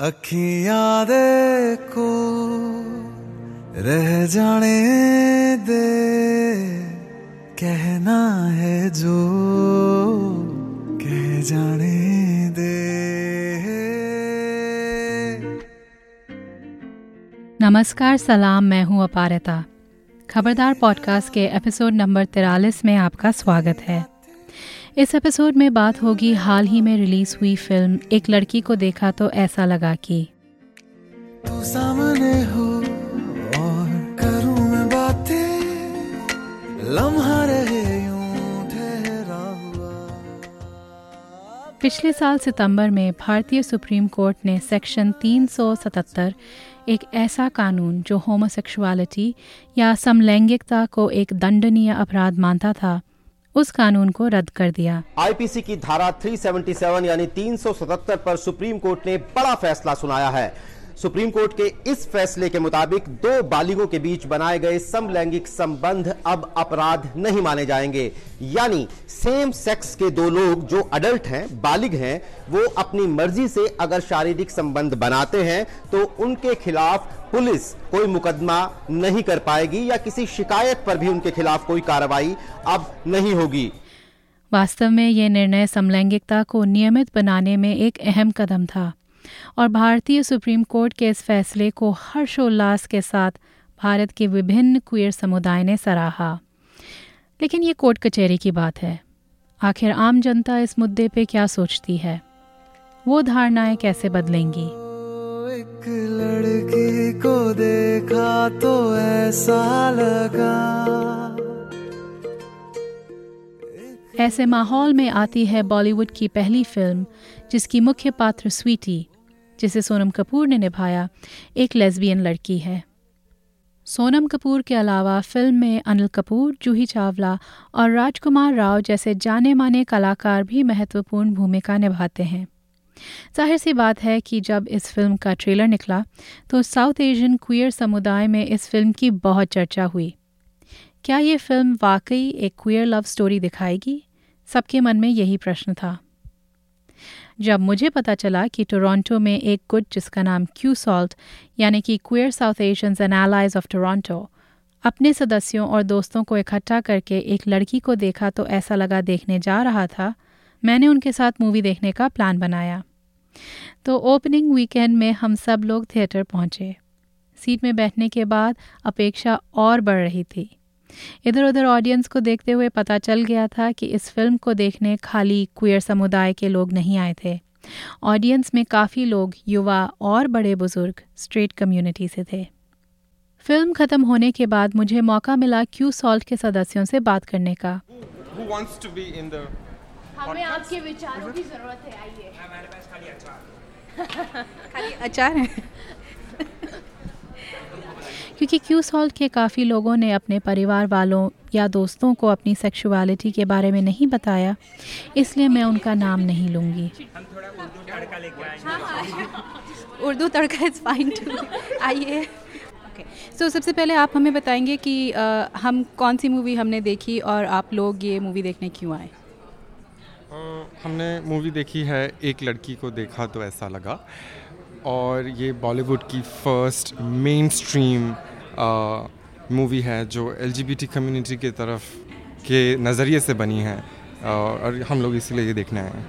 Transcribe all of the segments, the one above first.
अखियाँ देखो, रह जाने दे। कहना है जो, कह जाने दे। नमस्कार, सलाम, मैं हूँ अपारता। खबरदार पॉडकास्ट के एपिसोड नंबर तिरालीस में आपका स्वागत है। इस एपिसोड में बात होगी हाल ही में रिलीज़ हुई फ़िल्म एक लड़की को देखा तो ऐसा लगा कि। तू सामने हो और करूँ मैं बातें। लम्हा रहे पिछले साल सितंबर में भारतीय सुप्रीम कोर्ट ने सेक्शन 377 एक ऐसा कानून जो होमोसेक्सुअलिटी या समलैंगिकता को एक दंडनीय अपराध मानता था उस कानून को रद्द कर दिया। आईपीसी की धारा 377 यानी 377 पर सुप्रीम कोर्ट ने बड़ा फैसला सुनाया है। सुप्रीम कोर्ट के इस फैसले के मुताबिक दो बालिगों के बीच बनाए गए समलैंगिक संबंध अब अपराध नहीं माने जाएँगे। यानी सेम सेक्स के दो लोग जो अडल्ट हैं, बालिग हैं, वो अपनी मर्ज़ी से अगर शारीरिक संबंध बनाते हैं तो उनके खिलाफ पुलिस कोई मुकदमा नहीं कर पाएगी या किसी शिकायत पर भी उनके खिलाफ कोई कार्रवाई अब नहीं होगी। वास्तव में ये निर्णय समलैंगिकता को नियमित बनाने में एक अहम कदम था और भारतीय सुप्रीम कोर्ट के इस फैसले को हर्षोल्लास के साथ भारत के विभिन्न क्वियर समुदाय ने सराहा। लेकिन ये कोर्ट कचहरी की बात है। आखिर आम जनता इस मुद्दे पे क्या सोचती है? वो धारणाएँ कैसे बदलेंगी? लड़की को देखा तो ऐसा लगा। ऐसे माहौल में आती है बॉलीवुड की पहली फ़िल्म, जिसकी मुख्य पात्र स्वीटी, जिसे सोनम कपूर ने निभाया, एक लेस्बियन लड़की है। सोनम कपूर के अलावा फ़िल्म में अनिल कपूर, जूही चावला और राजकुमार राव जैसे जाने माने कलाकार भी महत्वपूर्ण भूमिका निभाते हैं। ज़ाहिर सी बात है कि जब इस फ़िल्म का ट्रेलर निकला तो साउथ एशियन क्वियर समुदाय में इस फ़िल्म की बहुत चर्चा हुई। क्या ये फ़िल्म वाकई एक क्वियर लव स्टोरी दिखाएगी? सबके मन में यही प्रश्न था। जब मुझे पता चला कि टोरंटो में एक गुट जिसका नाम क्यू सॉल्ट यानी कि queer South Asians and allies of Toronto अपने सदस्यों और दोस्तों को इकट्ठा करके एक लड़की को देखा तो ऐसा लगा देखने जा रहा था, मैंने उनके साथ मूवी देखने का प्लान बनाया। तो ओपनिंग वीकेंड में हम सब लोग थिएटर पहुँचे। सीट में बैठने के बाद अपेक्षा और बढ़ रही थी। इधर उधर ऑडियंस को देखते हुए पता चल गया था कि इस फ़िल्म को देखने खाली क्वियर समुदाय के लोग नहीं आए थे। ऑडियंस में काफ़ी लोग युवा और बड़े बुज़ुर्ग स्ट्रेट कम्युनिटी से थे। फ़िल्म खत्म होने के बाद मुझे मौका मिला क्यू सॉल्ट के सदस्यों से बात करने का। Who wants to be in the हमें आपके विचारों की ज़रूरत है आइए। खाली अचार है। क्योंकि क्यू सॉल्ट के काफ़ी लोगों ने अपने परिवार वालों या दोस्तों को अपनी सेक्सुअलिटी के बारे में नहीं बताया इसलिए मैं उनका नाम नहीं लूँगी। Urdu tadka is fine to आइए। सो सबसे पहले आप हमें बताएँगे कि अ, हम कौन सी मूवी हमने देखी और आप लोग ये मूवी देखने क्यों आए? हमने मूवी देखी है, एक लड़की को देखा तो ऐसा लगा। और ये बॉलीवुड की फ़र्स्ट मेन स्ट्रीम मूवी है जो एलजीबीटी कम्युनिटी के तरफ़ के नज़रिए से बनी है। और हम लोग इसीलिए ये देखने आए हैं।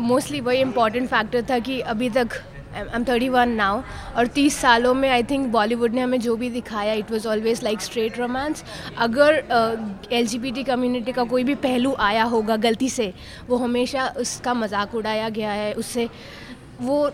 मोस्टली वही इम्पोर्टेंट फैक्टर था कि अभी तक I am thirty one now और तीस सालों में आई थिंक बॉलीवुड ने हमें जो भी दिखाया it was always like straight romance अगर L G B T community का कोई भी पहलू आया होगा गलती से, वो हमेशा उसका मज़ाक उड़ाया गया है, उससे वो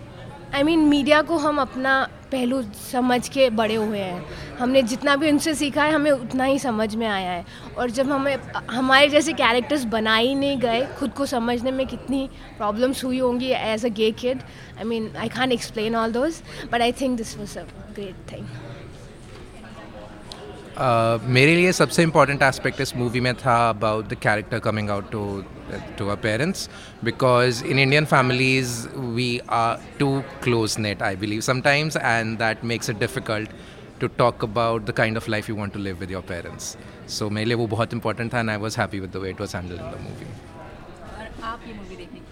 आई मीन मीडिया को हम अपना पहलू समझ के बड़े हुए हैं। हमने जितना भी उनसे सीखा है, हमें उतना ही समझ में आया है। और जब हमें, हमारे जैसे कैरेक्टर्स बनाए ही नहीं गए, खुद को समझने में कितनी प्रॉब्लम्स हुई होंगी as a gay kid I mean I can explain all those but I think this was a great thing मेरे लिए सबसे इंपॉर्टेंट एस्पेक्ट इस मूवी में था about the character coming out to to our parents because in Indian families we are too close knit I believe sometimes and that makes it difficult to talk about the kind of life you want to live with your parents so मेरे लिए वो बहुत important था and I was happy with the way it was handle in the movie और आप ये movie देखने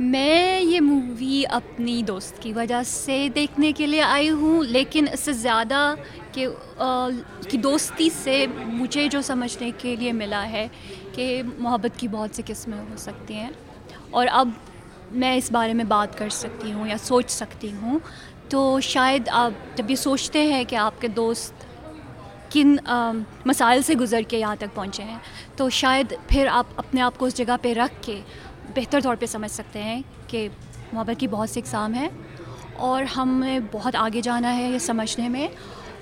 मैं ये मूवी अपनी दोस्त की वजह से देखने के लिए आई हूँ लेकिन इससे ज़्यादा कि कि दोस्ती से मुझे जो समझने के लिए मिला है कि मोहब्बत की बहुत सी किस्में हो सकती हैं। और अब मैं इस बारे में बात कर सकती हूँ या सोच सकती हूँ। तो शायद आप जब ये सोचते हैं कि आपके दोस्त किन मसाइल से गुज़र के यहाँ तक पहुँचे हैं तो शायद फिर आप अपने आप को उस जगह पे रख के बेहतर तौर पे समझ सकते हैं कि मोहब्बत की बहुत सी इकसाम है और हमें बहुत आगे जाना है ये समझने में।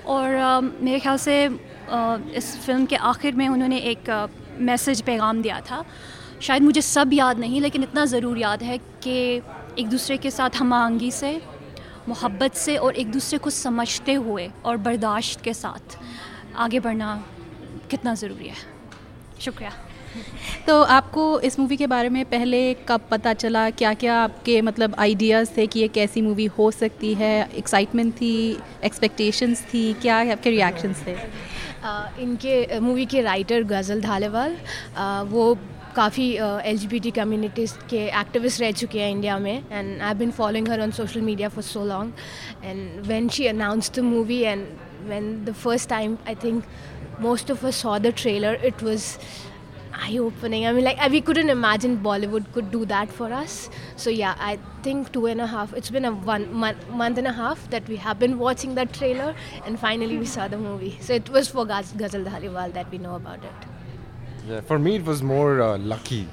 और आ, मेरे ख्याल से आ, इस फ़िल्म के आखिर में उन्होंने एक मैसेज पैगाम दिया था। शायद मुझे सब याद नहीं, लेकिन इतना ज़रूर याद है कि एक दूसरे के साथ हम आहंगी से, मोहब्बत से और एक दूसरे को समझते हुए और बर्दाश्त के साथ आगे बढ़ना कितना ज़रूरी है। शुक्रिया। तो आपको इस मूवी के बारे में पहले कब पता चला? क्या क्या आपके मतलब आइडियाज़ थे कि ये कैसी मूवी हो सकती है? एक्साइटमेंट थी? एक्सपेक्टेशंस थी? क्या आपके रिएक्शंस थे? इनके मूवी के राइटर गज़ल धालेवाल वो काफ़ी L G B T communities के एक्टिविस्ट रह चुके हैं इंडिया में and I been following her on social media for so long and when she announce the movie and when the first time I think most of us saw the trailer, it was eye opening. I mean, like we couldn't imagine Bollywood could do that for us. So yeah, I think two and a half. It's been a one month, month and a half that we have been watching that trailer, and finally we saw the movie. So it was for Gaz- Ghazal Dhaliwal that we know about it. Yeah, for me it was more uh, lucky.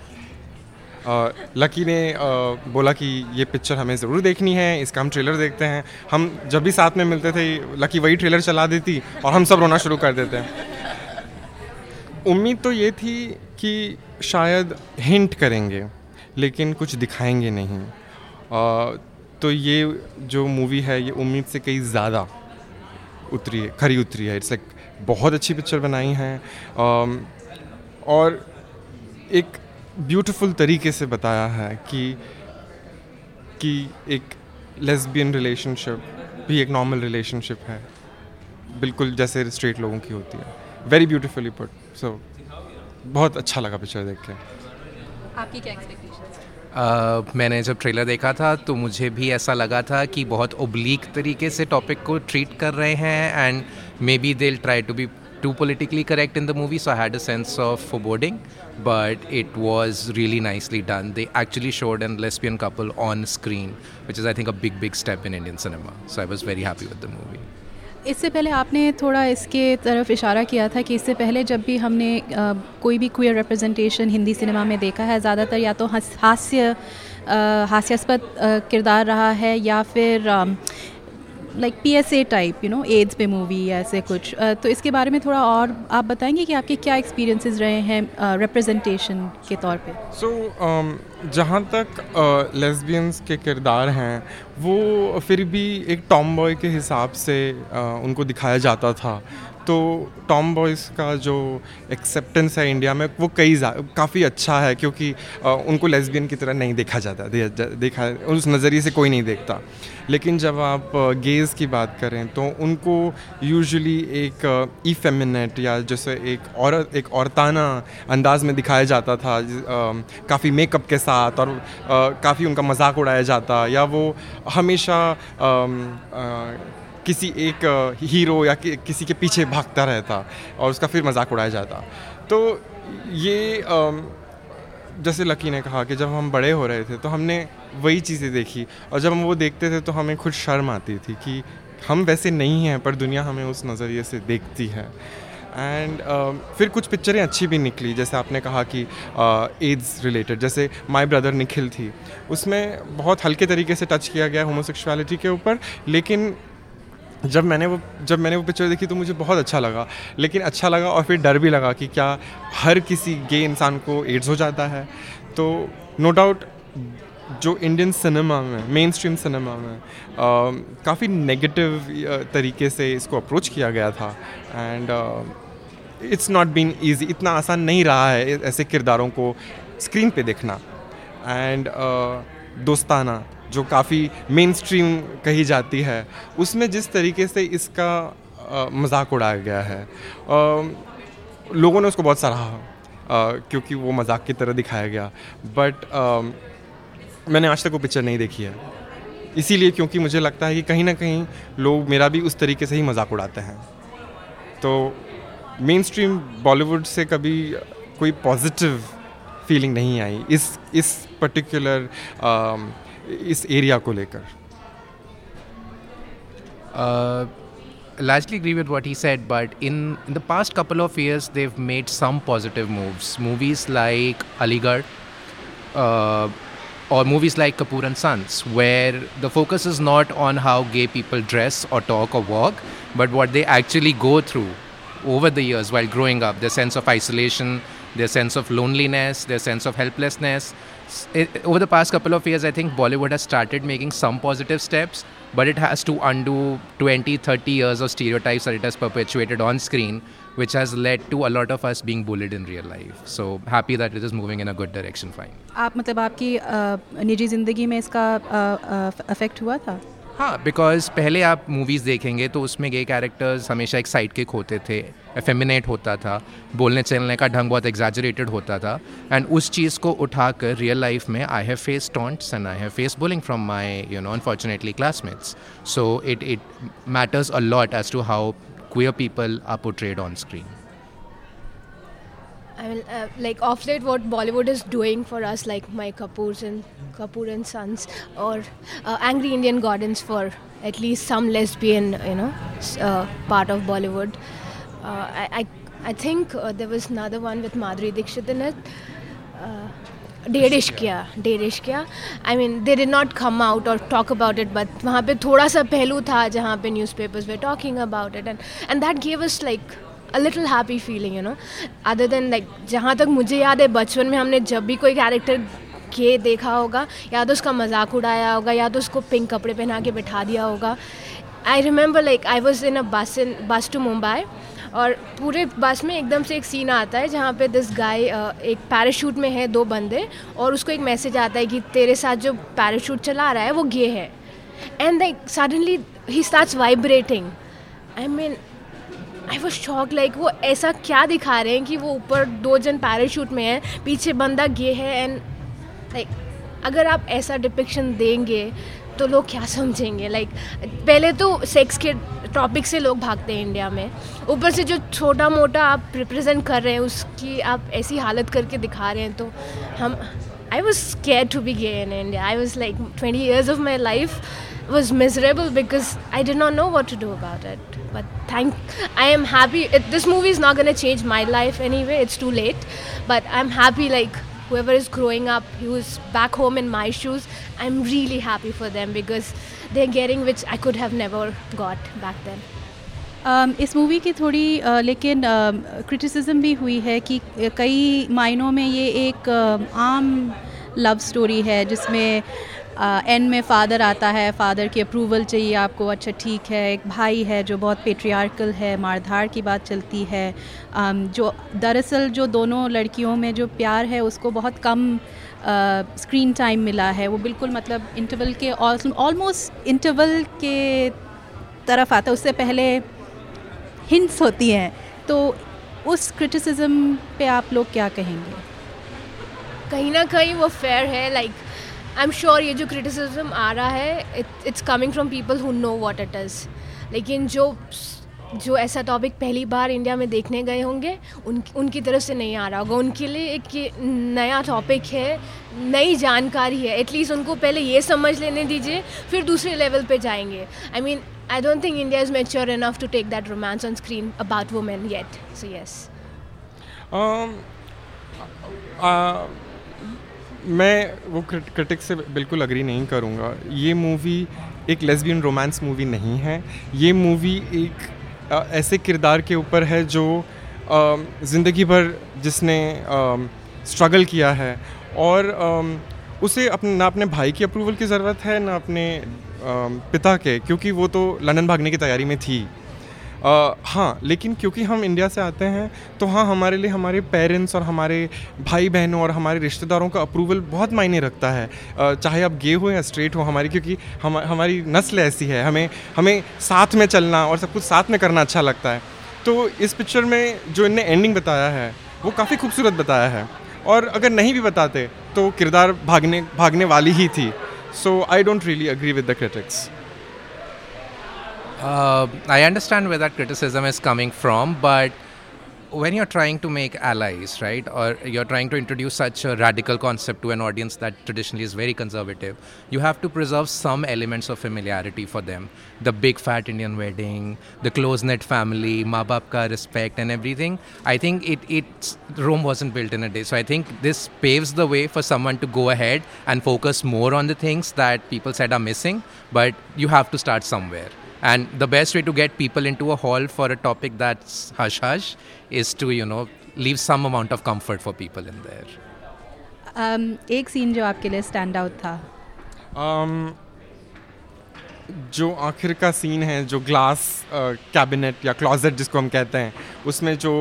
Lucky uh, ने uh, बोला कि ये picture हमें ज़रूर देखनी है इसका हम ट्रेलर देखते हैं हम जब भी साथ में मिलते थे लकी वही ट्रेलर चला देती और हम सब रोना शुरू कर देते हैं उम्मीद तो ये थी कि शायद हिंट करेंगे लेकिन कुछ दिखाएँगे नहीं। आ, तो ये जो मूवी है ये उम्मीद से कई ज़्यादा उतरी है खरी उतरी है। इट्स लाइक बहुत अच्छी पिक्चर बनाई है। और एक ब्यूटीफुल तरीके से बताया है कि कि एक लेस्बियन रिलेशनशिप भी एक नॉर्मल रिलेशनशिप है। बिल्कुल जैसे स्ट्रेट लोगों की होती है। वेरी ब्यूटिफुली पुट सो बहुत अच्छा लगा पिक्चर देख के। आपकी क्या एक्सपेक्टेशंस मैंने जब ट्रेलर देखा था तो मुझे भी ऐसा लगा था कि बहुत ओब्लीक तरीके से टॉपिक को ट्रीट कर रहे हैं and maybe they try to be too politically correct in the movie so had a sense of foreboding but it was really nicely done they actually showed an lesbian couple on screen which is I think a big big step in Indian cinema so I was very happy with the movie इससे पहले आपने थोड़ा इसके तरफ़ इशारा किया था कि इससे पहले जब भी हमने आ, कोई भी क्वियर रिप्रेजेंटेशन हिंदी सिनेमा में देखा है ज़्यादातर या तो हास्य हास्यास्पद किरदार रहा है या फिर like P S A type you know AIDS पे मूवी ऐसे कुछ। तो इसके बारे में थोड़ा और आप बताएँगे कि आपके क्या एक्सपीरियंसेस रहे हैं रिप्रेजेंटेशन के तौर पे? सो so, um, जहाँ तक लेसबियंस uh, के किरदार हैं वो फिर भी एक टॉम बॉय के हिसाब से uh, उनको दिखाया जाता था। तो टॉम बॉयज़ का जो एक्सेप्टेंस है इंडिया में वो कई काफ़ी अच्छा है क्योंकि उनको लेस्बियन की तरह नहीं देखा जाता दे, देखा उस नज़रिए से कोई नहीं देखता। लेकिन जब आप गेज़ की बात करें तो उनको यूजुअली एक ई फेमिनेट या जैसे एक औरत एक औरताना अंदाज में दिखाया जाता था काफ़ी मेकअप के साथ और काफ़ी उनका मज़ाक उड़ाया जाता या वो हमेशा आ, आ, किसी एक हीरो या कि, किसी के पीछे भागता रहता और उसका फिर मज़ाक उड़ाया जाता। तो ये जैसे लकी ने कहा कि जब हम बड़े हो रहे थे तो हमने वही चीज़ें देखी और जब हम वो देखते थे तो हमें खुद शर्म आती थी कि हम वैसे नहीं हैं पर दुनिया हमें उस नज़रिए से देखती है। एंड uh, फिर कुछ पिक्चरें अच्छी भी निकली जैसे आपने कहा कि एड्स uh, रिलेटेड जैसे माय ब्रदर निखिल थी। उसमें बहुत हल्के तरीके से टच किया गया होमोसेक्सुअलिटी के ऊपर लेकिन जब मैंने वो जब मैंने वो पिक्चर देखी तो मुझे बहुत अच्छा लगा। लेकिन अच्छा लगा और फिर डर भी लगा कि क्या हर किसी गे इंसान को एड्स हो जाता है। तो नो डाउट जो इंडियन सिनेमा में मेन स्ट्रीम सिनेमा में काफ़ी नेगेटिव तरीके से इसको अप्रोच किया गया था। And it's not been easy इतना आसान नहीं रहा है ऐसे किरदारों को स्क्रीन पे देखना। एंड uh, दोस्ताना। जो काफ़ी मेन स्ट्रीम कही जाती है उसमें जिस तरीके से इसका मज़ाक उड़ाया गया है आ, लोगों ने उसको बहुत सराहा क्योंकि वो मज़ाक की तरह दिखाया गया। बट मैंने आज तक वो पिक्चर नहीं देखी है। इसीलिए क्योंकि मुझे लगता है कि कहीं ना कहीं लोग मेरा भी उस तरीके से ही मज़ाक उड़ाते हैं। तो मेन स्ट्रीम बॉलीवुड से कभी कोई पॉजिटिव फीलिंग नहीं आई। इस इस पर्टिकुलर इस एरिया को लेकर Uh, largely agree with what he said, but in, in the past couple of years, they've made some positive moves. Movies like Aligarh, uh, or movies like Kapoor and Sons, where the focus is not on how gay people dress or talk or walk, but what they actually go through over the years while growing up their sense of isolation, their sense of loneliness, their sense of helplessness. It, over the past couple of years, I think Bollywood has started making some positive steps but it has to undo 20 30 years of stereotypes that it has perpetuated on screen which has led to a lot of us being bullied in real life so happy that it is moving in a good direction fine आप मतलब आपकी निजी ज़िंदगी में इसका affect हुआ था हाँ बिकॉज़ पहले आप मूवीज़ देखेंगे तो उसमें गे कैरेक्टर्स हमेशा एक साइड किक होते थे एफेमिनेट होता था, बोलने चलने का ढंग बहुत एग्जैजरेटेड होता था एंड उस चीज़ को उठाकर रियल लाइफ में I have face taunts and I have face bullying from my you know unfortunately classmates so it it matters a lot as to how queer people are portrayed on screen. I mean, uh, like off late, what Bollywood is doing for us, like my Kapoor's and Kapoor and Sons, or uh, Angry Indian Gardens for at least some lesbian, you know, uh, part of Bollywood. Uh, I, I, I think uh, there was another one with Madhuri Dixit in it. Uh, डेरिश्किया डेरिश्किया I mean they did not come out और talk about it but वहाँ पे थोड़ा सा पहलू था जहाँ पे newspapers were talking about it and and that gave us like a little happy feeling you know other than like जहाँ तक मुझे याद है, बचपन में हमने जब भी कोई कैरेक्टर के देखा होगा, या तो उसका मज़ाक उड़ाया होगा, या तो उसको पिंक कपड़े पहना के बिठा दिया होगा। I remember like I was in a bus in bus to Mumbai और पूरे बस में एकदम से एक सीन आता है, जहाँ पे दिस गाय एक पैराशूट में है, दो बंदे, और उसको एक मैसेज आता है कि तेरे साथ जो पैराशूट चला रहा है, वो गे है। And like suddenly he start vibrating I mean I was shock like वो ऐसा क्या दिखा रहे हैं कि वो ऊपर दो जन पैराशूट में है पीछे बंदा गे है एंड लाइक अगर आप ऐसा डिपिक्शन देंगे तो लोग क्या समझेंगे? लाइक like, पहले तो सेक्स के टॉपिक से लोग भागते हैं इंडिया में। ऊपर से जो छोटा मोटा आप रिप्रेजेंट कर रहे हैं उसकी आप ऐसी हालत करके दिखा रहे हैं तो हम I was scared to be gay in India I was like twenty years of my life was miserable because I did not know what to do about it. But thank, I am happy. It, this movie is not going to change my life anyway. It's too late. But I'm happy, like whoever is growing up, who's back home in my shoes, I'm really happy for them because they're getting which I could have never got back then. Um, इस movie की थोड़ी uh, लेकिन criticism um, भी हुई है कि कई मायनों में ये एक uh, आम लव स्टोरी है जिसमें एंड में फ़ादर आता है फ़ादर की अप्रूवल चाहिए आपको अच्छा ठीक है एक भाई है जो बहुत पेट्रियार्कल है मारधाड़ की बात चलती है। जो दरअसल जो दोनों लड़कियों में जो प्यार है उसको बहुत कम स्क्रीन टाइम मिला है। वो बिल्कुल मतलब इंटरवल के ऑलमोस्ट इंटरवल के तरफ़ आता है। उससे पहले हिंट्स होती हैं। तो उस क्रिटिसिज्म पे आप लोग क्या कहेंगे? कहीं ना कहीं वो फेयर है like like, I am sure ये जो क्रिटिसिज्म आ रहा है it's coming from people who know what it is लेकिन जो जो ऐसा टॉपिक पहली बार इंडिया में देखने गए होंगे, उन, उनकी तरफ़ से नहीं आ रहा होगा। उनके लिए एक नया टॉपिक है, नई जानकारी है। एटलीस्ट उनको पहले ये समझ लेने दीजिए, फिर दूसरे लेवल पे जाएँगे। I mean I don't think India is mature enough to take that romance on screen about women yet so yes मैं वो क्रिटिक से बिल्कुल अग्री नहीं करूँगा। ये मूवी एक लेस्बियन रोमांस मूवी नहीं है। ये मूवी एक आ, ऐसे किरदार के ऊपर है जो ज़िंदगी भर जिसने स्ट्रगल किया है। और आ, उसे अपने ना अपने भाई की अप्रूवल की ज़रूरत है ना अपने आ, पिता के क्योंकि वो तो लंदन भागने की तैयारी में थी। हाँ लेकिन क्योंकि हम इंडिया से आते हैं तो हाँ हमारे लिए हमारे पेरेंट्स और हमारे भाई बहनों और हमारे रिश्तेदारों का अप्रूवल बहुत मायने रखता है। आ, चाहे आप गे हो या स्ट्रेट हो हमारी क्योंकि हम हमारी नस्ल ऐसी है हमें हमें साथ में चलना और सब कुछ साथ में करना अच्छा लगता है। तो इस पिक्चर में जो इनने एंडिंग बताया है वो काफ़ी खूबसूरत बताया है। और अगर नहीं भी बताते तो किरदार भागने भागने वाली ही थी। So I don't really agree with the critics Uh, I understand where that criticism is coming from, but when you're trying to make allies, right, or you're trying to introduce such a radical concept to an audience that traditionally is very conservative, you have to preserve some elements of familiarity for them. The big fat Indian wedding, the close knit family, ma respect, and everything. I think it, it Rome wasn't built in a day. So I think this paves the way for someone to go ahead and focus more on the things that people said are missing, but you have to start somewhere. And the best way to get people into a hall for a topic that's hush hush is to, you know, leave some amount of comfort for people in there. um, एक scene जो आपके लिए stand out था um, जो आखिर का scene है जो ग्लास कैबिनेट या क्लॉजेट जिसको हम कहते हैं उसमें जो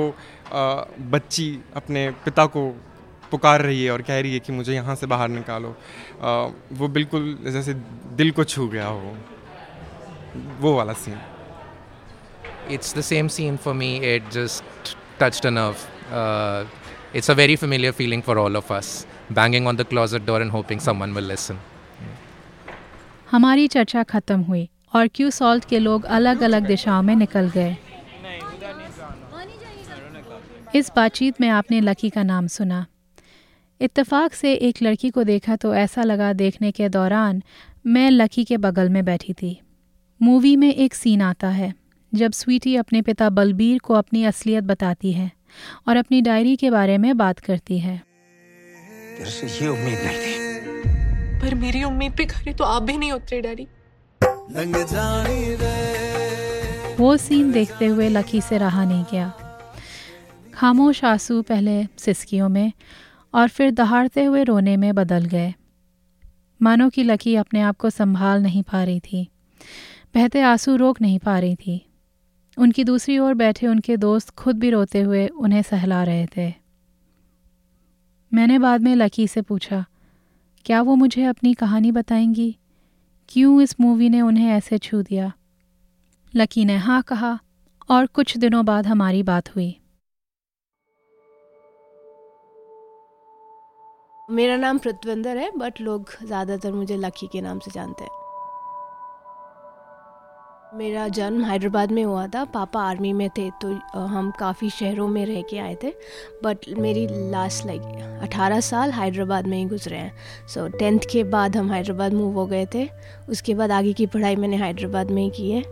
uh, बच्ची अपने पिता को पुकार रही है और कह रही है कि मुझे यहाँ से बाहर निकालो uh, वो बिल्कुल जैसे दिल को छू गया हो वो वाला scene it's the same scene for me it just touched enough it's a very familiar feeling for all of us banging on the closed door and hoping someone will listen हमारी चर्चा खत्म हुई और क्यू सॉल्ट के लोग अलग अलग दिशाओं में निकल गए। इस बातचीत में आपने लकी का नाम सुना। इत्तेफाक से एक लड़की को देखा तो ऐसा लगा देखने के दौरान मैं लकी के बगल में बैठी थी। मूवी में एक सीन आता है जब स्वीटी अपने पिता बलबीर को अपनी असलियत बताती है और अपनी डायरी के बारे में बात करती है। तेरे से ये उम्मीद नहीं थी। पर मेरी उम्मीद पे खरे तो आप भी नहीं उतरे डैडी। लंग जानी रे। वो सीन देखते हुए लकी से रहा नहीं गया। खामोश आँसू पहले सिसकियों में और फिर दहाड़ते हुए रोने में बदल गए। मानो कि लकी अपने आप को संभाल नहीं पा रही थी। बहते आँसू रोक नहीं पा रही थी। उनकी दूसरी ओर बैठे उनके दोस्त खुद भी रोते हुए उन्हें सहला रहे थे। मैंने बाद में लकी से पूछा, क्या वो मुझे अपनी कहानी बताएँगी? क्यों इस मूवी ने उन्हें ऐसे छू दिया? लकी ने हाँ कहा और कुछ दिनों बाद हमारी बात हुई। मेरा नाम पृथ्विंदर है, बट लोग ज़्यादातर मुझे लकी के नाम से जानते हैं। मेरा जन्म हैदराबाद में हुआ था। पापा आर्मी में थे तो हम काफ़ी शहरों में रह के आए थे। बट मेरी लास्ट लाइक अठारह साल हैदराबाद में ही गुजरे हैं। सो so, टेंथ के बाद हम हैदराबाद मूव हो गए थे। उसके बाद आगे की पढ़ाई मैंने हैदराबाद में ही की है।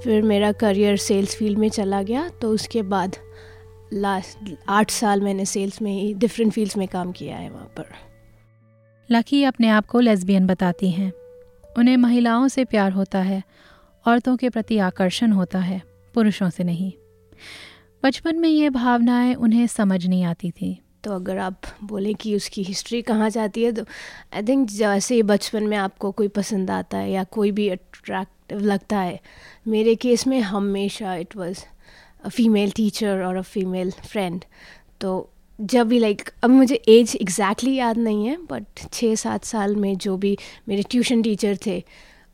फिर मेरा करियर सेल्स फ़ील्ड में चला गया। तो उसके बाद लास्ट आठ साल मैंने सेल्स में ही डिफरेंट फील्ड्स में काम किया है वहाँ पर। लकी अपने आप को लेस्बियन बताती हैं। उन्हें महिलाओं से प्यार होता है। औरतों के प्रति आकर्षण होता है पुरुषों से नहीं। बचपन में ये भावनाएँ उन्हें समझ नहीं आती थी। तो अगर आप बोलें कि उसकी हिस्ट्री कहाँ जाती है तो आई थिंक जैसे बचपन में आपको कोई पसंद आता है या कोई भी अट्रैक्टिव लगता है मेरे केस में हमेशा it was a female teacher और अ फीमेल फ्रेंड तो जब भी लाइक like, अब मुझे एज एग्जैक्टली exactly याद नहीं है बट छः सात साल में जो भी मेरे ट्यूशन टीचर थे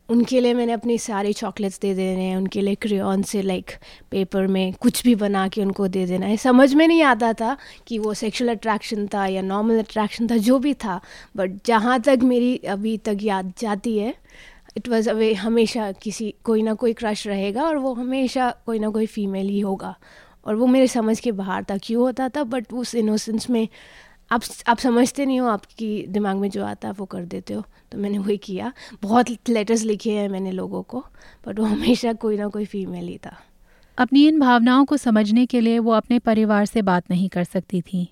उनके लिए मैंने अपनी सारी चॉकलेट्स दे देने हैं उनके लिए क्रेन से लाइक पेपर में कुछ भी बना के उनको दे देना। है समझ में नहीं आता था कि वो सेक्सुअल अट्रैक्शन था या नॉर्मल अट्रैक्शन था, जो भी था। बट जहाँ तक मेरी अभी तक याद जाती है इट वॉज़ अवे हमेशा किसी, कोई ना कोई क्रश रहेगा और वो हमेशा कोई ना कोई फीमेल ही होगा। और वो मेरे समझ के बाहर था क्यों होता था बट उस इनोसेंस में आप आप समझते नहीं हो आपकी दिमाग में जो आता है वो कर देते हो। तो मैंने वही किया। बहुत लेटर्स लिखे हैं मैंने लोगों को बट वो हमेशा कोई ना कोई फीमेल ही था। अपनी इन भावनाओं को समझने के लिए वो अपने परिवार से बात नहीं कर सकती थी।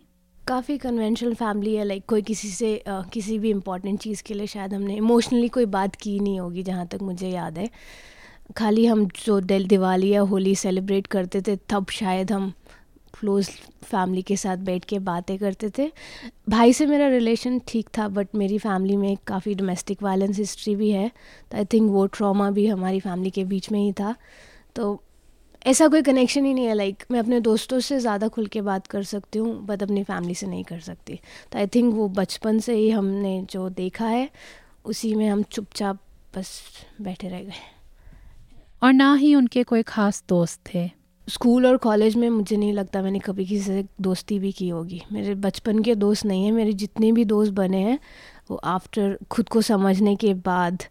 काफ़ी कन्वेंशनल फैमिली है लाइक कोई किसी से आ, किसी भी इम्पोर्टेंट चीज़ के लिए शायद हमने इमोशनली कोई बात की नहीं होगी जहाँ तक मुझे याद है। खाली हम जो दिवाली या होली सेलिब्रेट करते थे तब शायद हम क्लोज फैमिली के साथ बैठ के बातें करते थे। भाई से मेरा रिलेशन ठीक था बट मेरी फैमिली में काफ़ी डोमेस्टिक वायलेंस हिस्ट्री भी है। तो आई थिंक वो ट्रॉमा भी हमारी फैमिली के बीच में ही था। तो ऐसा कोई कनेक्शन ही नहीं है लाइक like, मैं अपने दोस्तों से ज़्यादा खुल के बात कर सकती हूँ बट अपनी फैमिली से नहीं कर सकती। तो आई थिंक वो बचपन से ही हमने जो देखा है उसी में हम चुपचाप बस बैठे रह गए। और ना ही उनके कोई ख़ास दोस्त थे। स्कूल और कॉलेज में मुझे नहीं लगता मैंने कभी किसी से दोस्ती भी की होगी। मेरे बचपन के दोस्त नहीं हैं मेरे जितने भी दोस्त बने हैं वो आफ्टर खुद को समझने के बाद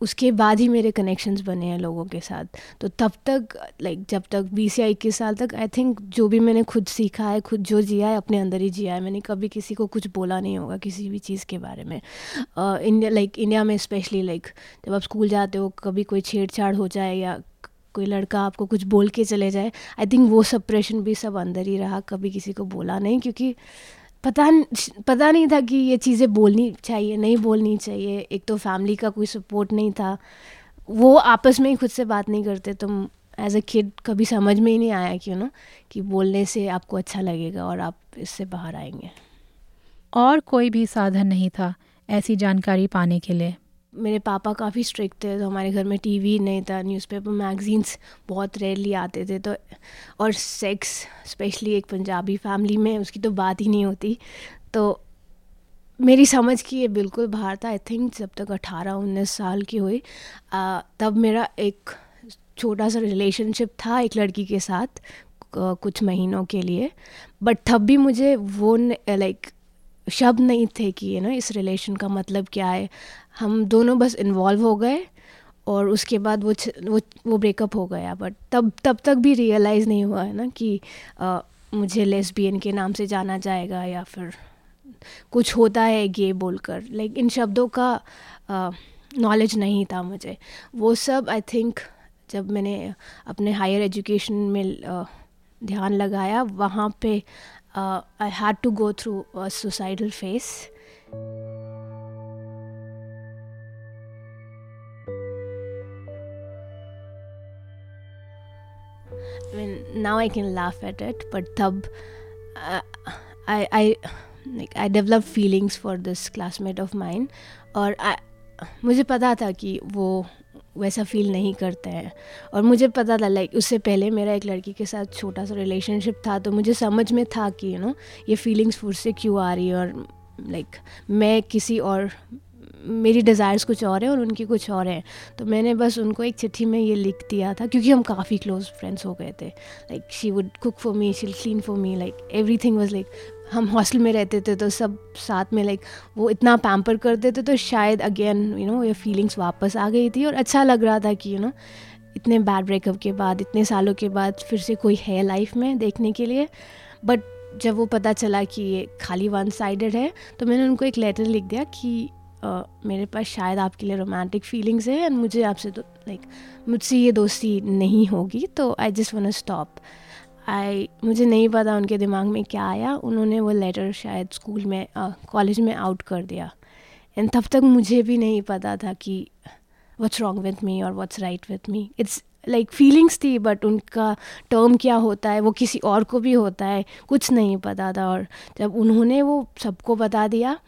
उसके बाद ही मेरे कनेक्शंस बने हैं लोगों के साथ। तो तब तक लाइक like, जब तक बीस या इक्कीस साल तक आई थिंक जो भी मैंने खुद सीखा है खुद जो जिया है अपने अंदर ही जिया है। मैंने कभी किसी को कुछ बोला नहीं होगा किसी भी चीज़ के बारे में। इंडिया लाइक इंडिया में स्पेशली लाइक like, जब आप स्कूल जाते हो कभी कोई छेड़छाड़ हो जाए या कोई लड़का आपको कुछ बोल के चले जाए आई थिंक वो सब प्रेशन भी सब अंदर ही रहा, कभी किसी को बोला नहीं, क्योंकि पता पता नहीं था कि ये चीज़ें बोलनी चाहिए, नहीं बोलनी चाहिए। एक तो फैमिली का कोई सपोर्ट नहीं था। वो आपस में ही खुद से बात नहीं करते। तुम एज अ किड कभी समझ में ही नहीं आया कि ना कि बोलने से आपको अच्छा लगेगा और आप इससे बाहर आएँगे। और कोई भी साधन नहीं था ऐसी जानकारी पाने के लिए। मेरे पापा काफ़ी स्ट्रिक्ट थे तो हमारे घर में टीवी नहीं था न्यूज़पेपर मैगजीन्स बहुत रेयरली आते थे तो और सेक्स स्पेशली एक पंजाबी फैमिली में उसकी तो बात ही नहीं होती। तो मेरी समझ की ये बिल्कुल बाहर था। आई थिंक जब तक अठारह उन्नीस साल की हुई आ, तब मेरा एक छोटा सा रिलेशनशिप था एक लड़की के साथ कुछ महीनों के लिए। बट तब भी मुझे वो लाइक शब्द नहीं थे कि यू नो इस रिलेशन का मतलब क्या है। हम दोनों बस इन्वॉल्व हो गए और उसके बाद वो वो वो ब्रेकअप हो गया। बट तब तब तक भी रियलाइज़ नहीं हुआ है ना कि आ, मुझे लेस्बियन के नाम से जाना जाएगा या फिर कुछ होता है गे बोलकर। लाइक इन शब्दों का नॉलेज नहीं था मुझे। वो सब आई थिंक जब मैंने अपने हायर एजुकेशन में ध्यान लगाया वहाँ पे I had to go through suicidal phase I mean, now I can laugh at it, but tab, uh, I I like I developed feelings for this classmate of mine, और I, मुझे पता था कि वो वैसा फील नहीं करते हैं। और मुझे पता था लाइक उससे पहले मेरा एक लड़की के साथ छोटा सा रिलेशनशिप था तो मुझे समझ में था कि यू नो ये फीलिंग्स फुर से क्यों आ रही है और लाइक मैं किसी और, मेरी डिज़ायर्स कुछ और हैं और उनकी कुछ और हैं। तो मैंने बस उनको एक चिट्ठी में ये लिख दिया था, क्योंकि हम काफ़ी क्लोज फ्रेंड्स हो गए थे। Like she would cook for me she clean for me like everything was like हम हॉस्टल में रहते थे तो सब साथ में लाइक वो इतना पैम्पर करते थे तो शायद अगेन यू नो ये फीलिंग्स वापस आ गई थी और अच्छा लग रहा था कि यू you नो know, इतने बैड ब्रेकअप के बाद इतने सालों के बाद फिर से कोई है लाइफ में देखने के लिए। बट जब वो पता चला कि ये खाली वन साइडेड है तो मैंने उनको एक लेटर लिख दिया कि uh, मेरे पास शायद आपके लिए रोमांटिक फीलिंग्स है एंड मुझे आपसे तो लाइक मुझसे ये दोस्ती नहीं होगी तो I just want stop I मुझे नहीं पता उनके दिमाग में क्या आया। उन्होंने वो लेटर शायद स्कूल में कॉलेज में आउट कर दिया। एंड तब तक मुझे भी नहीं पता था कि वट्स रॉन्ग विथ मी और what's right with me it's like feelings थी बट उनका टर्म क्या होता है वो किसी और को भी होता है कुछ नहीं पता था। और जब उन्होंने वो सबको बता दिया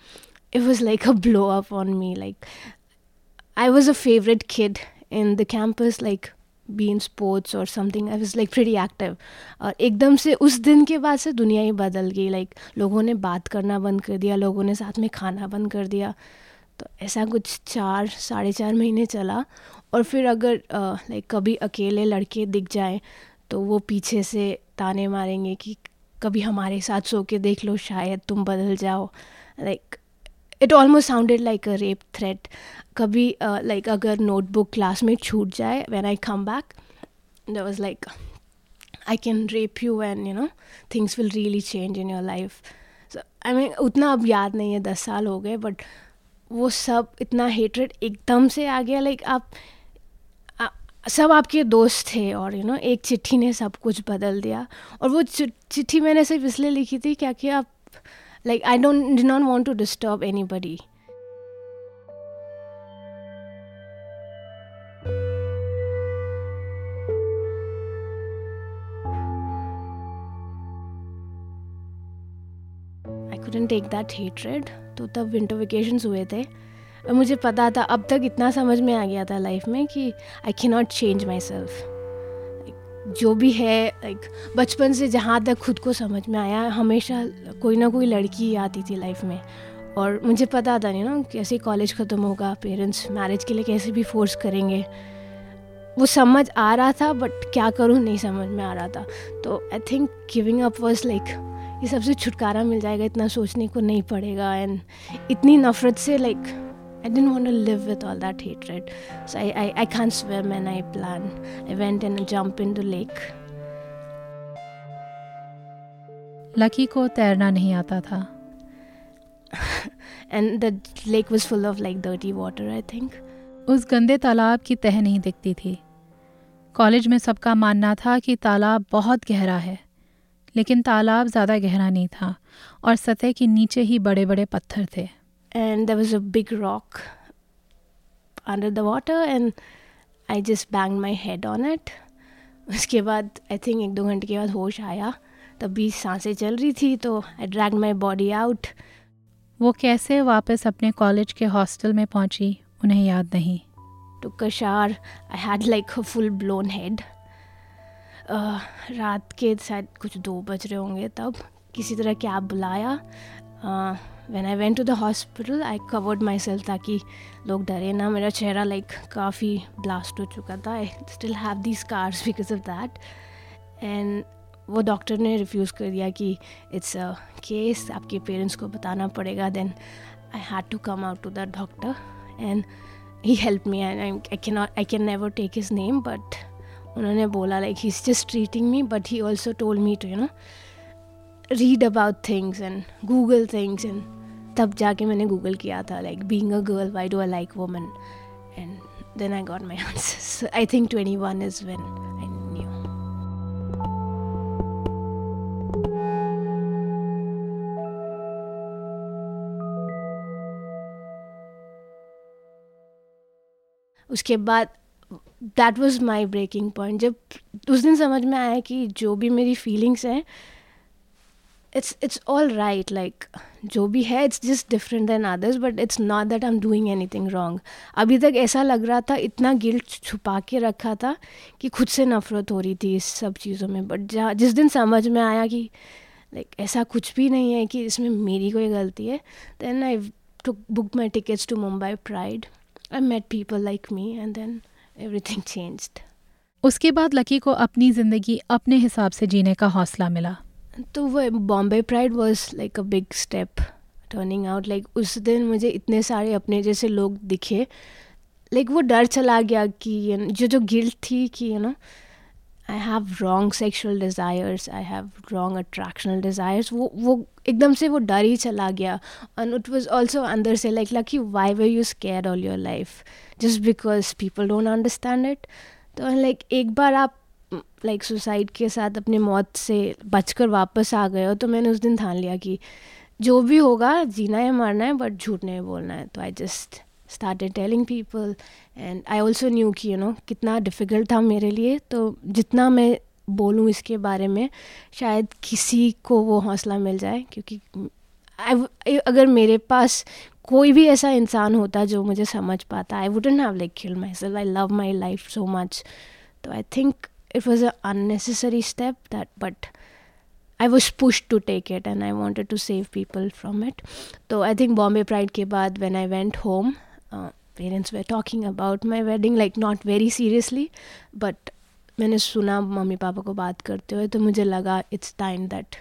it was like a blow up on me like I was a favourite kid in the campus, like, be in sports or something. I was like pretty active. और एकदम से उस दिन के बाद से दुनिया ही बदल गई लाइक like, लोगों ने बात करना बंद कर दिया लोगों ने साथ में खाना बंद कर दिया तो ऐसा कुछ चार साढ़े चार महीने चला और फिर अगर लाइक कभी अकेले लड़के दिख जाएँ तो वो पीछे से ताने मारेंगे कि कभी हमारे साथ सो के देख लो शायद तुम बदल जाओ like it almost sounded like a rape threat कभी लाइक अगर नोटबुक क्लास में छूट जाए when I come back the was like I can rape you and you know things will really change in your life I mean उतना अब याद नहीं है दस साल हो गए बट वो सब इतना हेटरेड एकदम से आ गया लाइक आप सब आपके दोस्त थे और यू you नो know, एक चिट्ठी ने सब कुछ बदल दिया। और वो चिट्ठी मैंने सिर्फ़ इसलिए लिखी थी क्या कि आप like i don't did not want to disturb anybody I couldn't take that hatred तो तब विंटर वेकेशंस हुए थे और मुझे पता था अब तक इतना समझ में आ गया था लाइफ में कि I can not change myself जो भी है लाइक बचपन से जहाँ तक खुद को समझ में आया, हमेशा कोई ना कोई लड़की आती थी लाइफ में। और मुझे पता था नहीं ना, कैसे कॉलेज ख़त्म होगा पेरेंट्स मैरिज के लिए कैसे भी फोर्स करेंगे। वो समझ आ रहा था बट क्या करूँ, नहीं समझ में आ रहा था। तो I think giving up was like ये सबसे छुटकारा मिल जाएगा, इतना सोचने को नहीं पड़ेगा एंड इतनी नफरत से like I didn't want to live with all that hatred. So I, I, I can't swim and I plan. I went and jumped into lake. Lucky को तैरना नहीं आता था and the lake was full of like dirty water, I think. उस गंदे तालाब की तह नहीं दिखती थी कॉलेज में सबका मानना था कि तालाब बहुत गहरा है लेकिन तालाब ज़्यादा गहरा नहीं था और सतह के नीचे ही बड़े बड़े पत्थर थे and there was a big rock under the water and I just banged my head on it. उसके बाद आई थिंक एक दो घंटे के बाद होश आया तभी साँसें चल रही थी तो I drag my body out वो कैसे वापस अपने कॉलेज के हॉस्टल में पहुँची उन्हें याद नहीं? टू कशार I had like a full blown head रात के शायद कुछ दो बज रहे होंगे तब किसी तरह कैब बुलाया uh, when went to the hospital I covered myself ताकि लोग डरे ना। मेरा चेहरा लाइक काफ़ी ब्लास्ट हो चुका था। I still have the scars because of that and वो डॉक्टर ने रिफ्यूज़ कर दिया कि इट्स अ केस आपके पेरेंट्स को बताना पड़ेगा। Then I had to come out to the doctor and he help me and I can I can never take his name but उन्होंने बोला like he is just treating me but he also told me to you know read about things and Google things and तब जाके मैंने Google किया था like being a girl why do I like woman and then I got my answer I think twenty one is when उसके बाद that was my breaking point जब उस दिन समझ में आया कि जो भी मेरी फीलिंग्स हैं it's it's all right like जो भी है it's just different than others but it's not that I am doing anything wrong अभी तक ऐसा लग रहा था इतना गिल्ट छुपा के रखा था कि खुद से नफरत हो रही थी इस सब चीज़ों में। बट जहाँ जिस दिन समझ में आया कि लाइक like, ऐसा कुछ भी नहीं है कि इसमें मेरी कोई गलती है then I to book my tickets to Mumbai pride I met people like me and then everything changed उसके बाद लकी को अपनी ज़िंदगी अपने हिसाब से जीने का हौसला मिला। तो वो Bombay pride was like a big step turning out like उस दिन मुझे इतने सारे अपने जैसे लोग दिखे। लाइक like, वो डर चला गया कि जो जो गिल्ट थी कि you know I have wrong sexual desires I have wrong attractional desires वो वो एकदम से वो डर ही चला गया। एंड इट वॉज़ ऑल्सो अंदर से like Lucky why way you scare all your life just because people don't understand it तो लाइक एक बार आप लाइक like, सुसाइड के साथ अपने मौत से बचकर वापस आ गए हो तो मैंने उस दिन ठान लिया कि जो भी होगा जीना है मरना है बट झूठ नहीं बोलना है। तो I just started telling people and I also knew कि यू नो कितना डिफ़िकल्ट था मेरे लिए। तो जितना मैं बोलूँ इसके बारे में शायद किसी को वो हौसला मिल जाए क्योंकि आई अगर मेरे पास कोई भी ऐसा इंसान होता जो मुझे समझ पाता I wouldn't have like kill myself I love my life so much तो I think it was an unnecessary step that but I was pushed to take it and I wanted to save people from it. So I think Bombay Pride ke baad when I went home, uh, parents were talking about my wedding like not very seriously, but मैंने सुना mummy papa को बात करते हुए तो मुझे लगा it's time that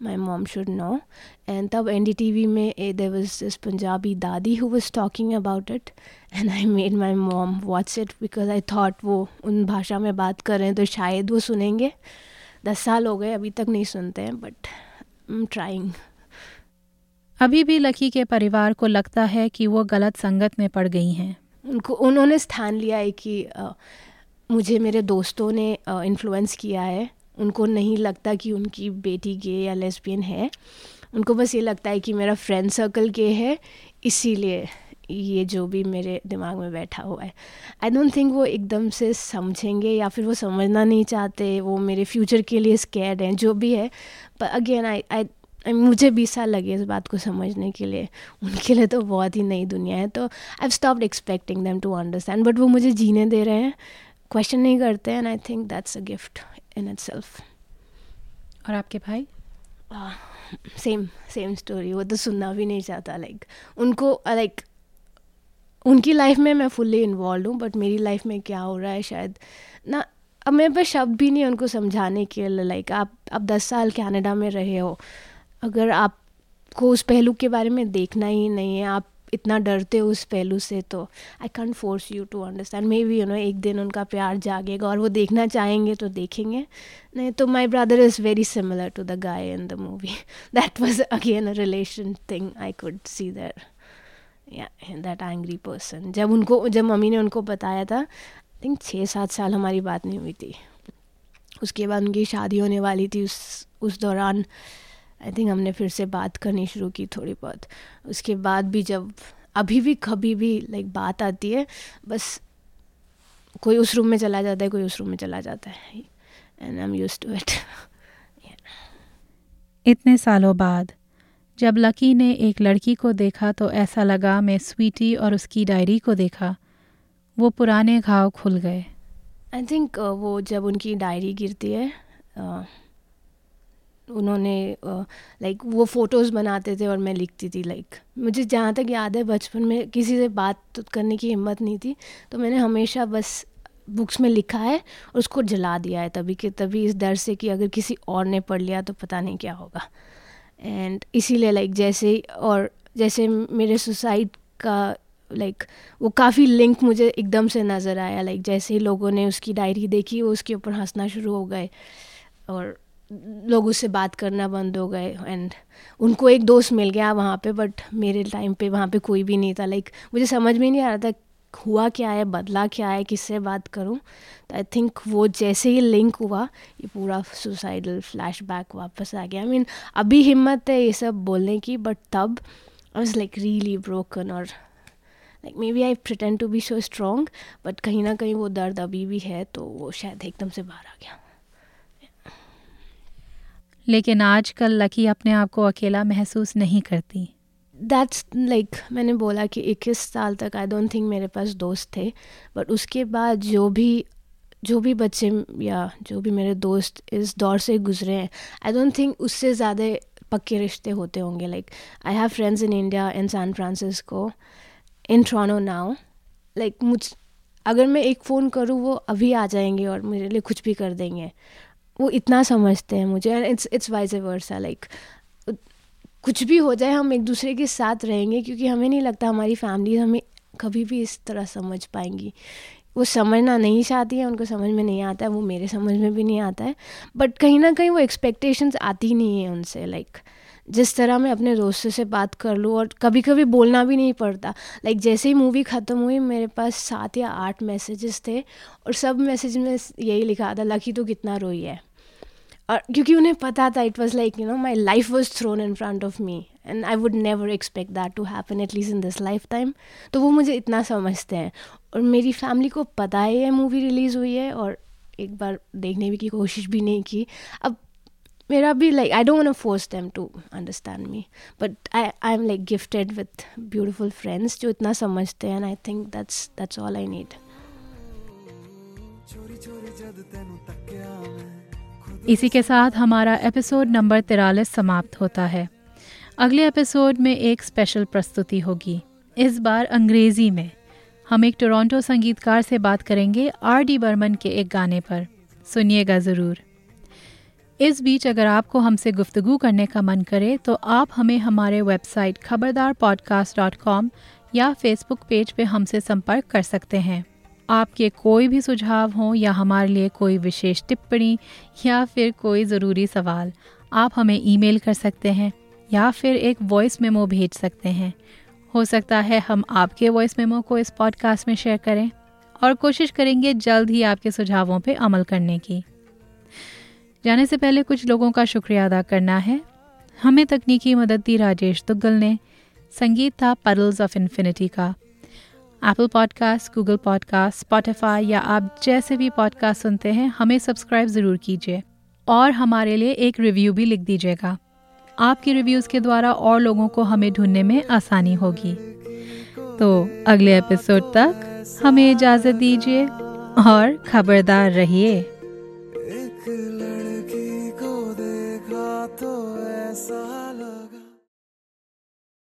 my mom should know. And tab NDTV mein eh, there was this Punjabi dadi who was talking about it, and I made my mom watch it because I thought वो उन भाषा में बात कर हैं तो शायद वो सुनेंगे। दस साल हो गए अभी तक नहीं सुनते हैं बट आई एम ट्राइंग अभी भी लकी के परिवार को लगता है कि वो गलत संगत में पड़ गई हैं। उनको उन्होंने स्थान लिया है कि आ, मुझे मेरे दोस्तों ने इन्फ्लुएंस किया है। उनको नहीं लगता कि उनकी बेटी गे या लेस्बियन है। उनको बस ये लगता है कि मेरा फ्रेंड सर्कल गे है, इसीलिए ये जो भी मेरे दिमाग में बैठा हुआ है। आई डोंट थिंक वो एकदम से समझेंगे या फिर वो समझना नहीं चाहते, वो मेरे फ्यूचर के लिए स्कैड हैं, जो भी है। पर अगेन आई आई मुझे बीस साल लगे इस बात को समझने के लिए। उनके लिए तो बहुत ही नई दुनिया है तो I stop expecting them to understand but वो मुझे जीने दे रहे हैं। क्वेश्चन नहीं करते and I think that's a gift in itself और आपके भाई? सेम सेम स्टोरी वो तो सुनना भी नहीं चाहता लाइक like, उनको लाइक like, उनकी लाइफ में मैं फुल्ली इन्वॉल्व हूँ बट मेरी लाइफ में क्या हो रहा है शायद? ना अब मेरे पास शब्द भी नहीं उनको समझाने के लिए लाइक आप अब दस साल कनाडा में रहे हो अगर आपको उस पहलू के बारे में देखना ही नहीं है आप इतना डरते हो उस पहलू से तो I can't force you to understand maybe you know एक दिन उनका प्यार जागेगा और वो देखना चाहेंगे तो देखेंगे। नहीं तो my brother is very similar to the guy in the movie that was again a relation thing I could see that that angry person जब उनको, जब मम्मी ने उनको बताया था आई थिंक छः सात साल हमारी बात नहीं हुई थी। उसके बाद उनकी शादी होने वाली थी उस उस दौरान। आई थिंक हमने फिर से बात करनी शुरू की थोड़ी बहुत। उसके बाद भी जब अभी भी कभी भी लाइक बात आती है बस कोई उस रूम में चला जाता है कोई उस रूम में चला जाता है। And I am use to it इतने सालों बाद जब लकी ने एक लड़की को देखा तो ऐसा लगा मैं स्वीटी और उसकी डायरी को देखा वो पुराने घाव खुल गए। आई थिंक वो जब उनकी डायरी गिरती है uh, उन्होंने लाइक वो फ़ोटोज़ बनाते थे और मैं लिखती थी लाइक मुझे जहाँ तक याद है बचपन में किसी से बात तो करने की हिम्मत नहीं थी तो मैंने हमेशा बस बुक्स में लिखा है और उसको जला दिया है तभी कि तभी इस डर से कि अगर किसी और ने पढ़ लिया तो पता नहीं क्या होगा। एंड इसीलिए लाइक जैसे और जैसे मेरे सुसाइड का लाइक like, वो काफ़ी लिंक मुझे एकदम से नज़र आया लाइक like, जैसे ही लोगों ने उसकी डायरी देखी वो उसके ऊपर हंसना शुरू हो गए और लोग उससे बात करना बंद हो गए एंड उनको एक दोस्त मिल गया वहाँ पे बट मेरे टाइम पे वहाँ पे कोई भी नहीं था। लाइक like, मुझे समझ में नहीं आ रहा था हुआ क्या है बदला क्या है किससे बात करूँ? तो आई थिंक वो जैसे ही लिंक हुआ ये पूरा सुसाइडल फ्लैशबैक वापस आ गया। आई I मीन mean, अभी हिम्मत है ये सब बोलने की बट तब I was like really broken और like maybe I pretend to be so strong but कहीं ना कहीं वो दर्द अभी भी है तो वो शायद एकदम से बाहर आ गया। लेकिन आजकल लकी अपने आप को अकेला महसूस नहीं करती। दैट्स लाइक like, मैंने बोला कि इक्कीस साल तक आई डोंट थिंक मेरे पास दोस्त थे बट उसके बाद जो भी जो भी बच्चे या जो भी मेरे दोस्त इस दौर से गुजरे हैं आई डोंट थिंक उससे ज़्यादा पक्के रिश्ते होते होंगे। Like I have friends in India in San Francisco in Toronto now like मुझ अगर मैं एक फ़ोन करूँ वो अभी आ जाएँगे और मेरे लिए कुछ भी कर देंगे। वो इतना समझते हैं मुझे and it's it's vice a versa like कुछ भी हो जाए हम एक दूसरे के साथ रहेंगे, क्योंकि हमें नहीं लगता हमारी फैमिली हमें कभी भी इस तरह समझ पाएँगी। वो समझना नहीं चाहती है, उनको समझ में नहीं आता है, वो मेरे समझ में भी नहीं आता है बट कहीं ना कहीं वो एक्सपेक्टेशंस आती नहीं है उनसे लाइक जिस तरह मैं अपने दोस्तों से बात कर लूँ और कभी कभी बोलना भी नहीं पड़ता। लाइक जैसे ही मूवी ख़त्म हुई, मेरे पास सात या आठ मैसेजेस थे और सब मैसेज में यही लिखा था, लकी तो कितना रोई है? और क्योंकि उन्हें पता था it was like you know my life was thrown in front of me and I would never expect that to happen at least in this lifetime तो वो मुझे इतना समझते हैं। और मेरी फैमिली को पता है ये मूवी रिलीज़ हुई है और एक बार देखने भी की, कोशिश भी नहीं की। अब मेरा भी like I don't want force them to understand me but I I am like gifted with beautiful friends जो इतना समझते हैं and I think that's that's all I need इसी के साथ हमारा एपिसोड नंबर तिरालीस समाप्त होता है। अगले एपिसोड में एक स्पेशल प्रस्तुति होगी। इस बार अंग्रेज़ी में। हम एक टोरंटो संगीतकार से बात करेंगे आर डी बर्मन के एक गाने पर। सुनिएगा ज़रूर। इस बीच अगर आपको हमसे गुफ्तगू करने का मन करे तो आप हमें हमारे website Khabardar podcast dot com या फेसबुक पेज पे हमसे संपर्क कर सकते हैं। आपके कोई भी सुझाव हों या हमारे लिए कोई विशेष टिप्पणी या फिर कोई ज़रूरी सवाल, आप हमें ईमेल कर सकते हैं या फिर एक वॉइस मेमो भेज सकते हैं। हो सकता है हम आपके वॉइस मेमो को इस पॉडकास्ट में शेयर करें और कोशिश करेंगे जल्द ही आपके सुझावों पर अमल करने की। जाने से पहले कुछ लोगों का शुक्रिया अदा करना है। हमें तकनीकी मदद दी राजेश दुग्गल ने। संगीत था पडल्स ऑफ़ इन्फिनिटी का। Apple podcast Google podcast Spotify या आप जैसे भी पॉडकास्ट सुनते हैं, हमें सब्सक्राइब ज़रूर कीजिए। और हमारे लिए एक रिव्यू भी लिख दीजिएगा। आपके रिव्यूज़ के द्वारा और लोगों को हमें ढूँढने में आसानी होगी। तो अगले एपिसोड तक हमें इजाज़त दीजिए और खबरदार रहिए।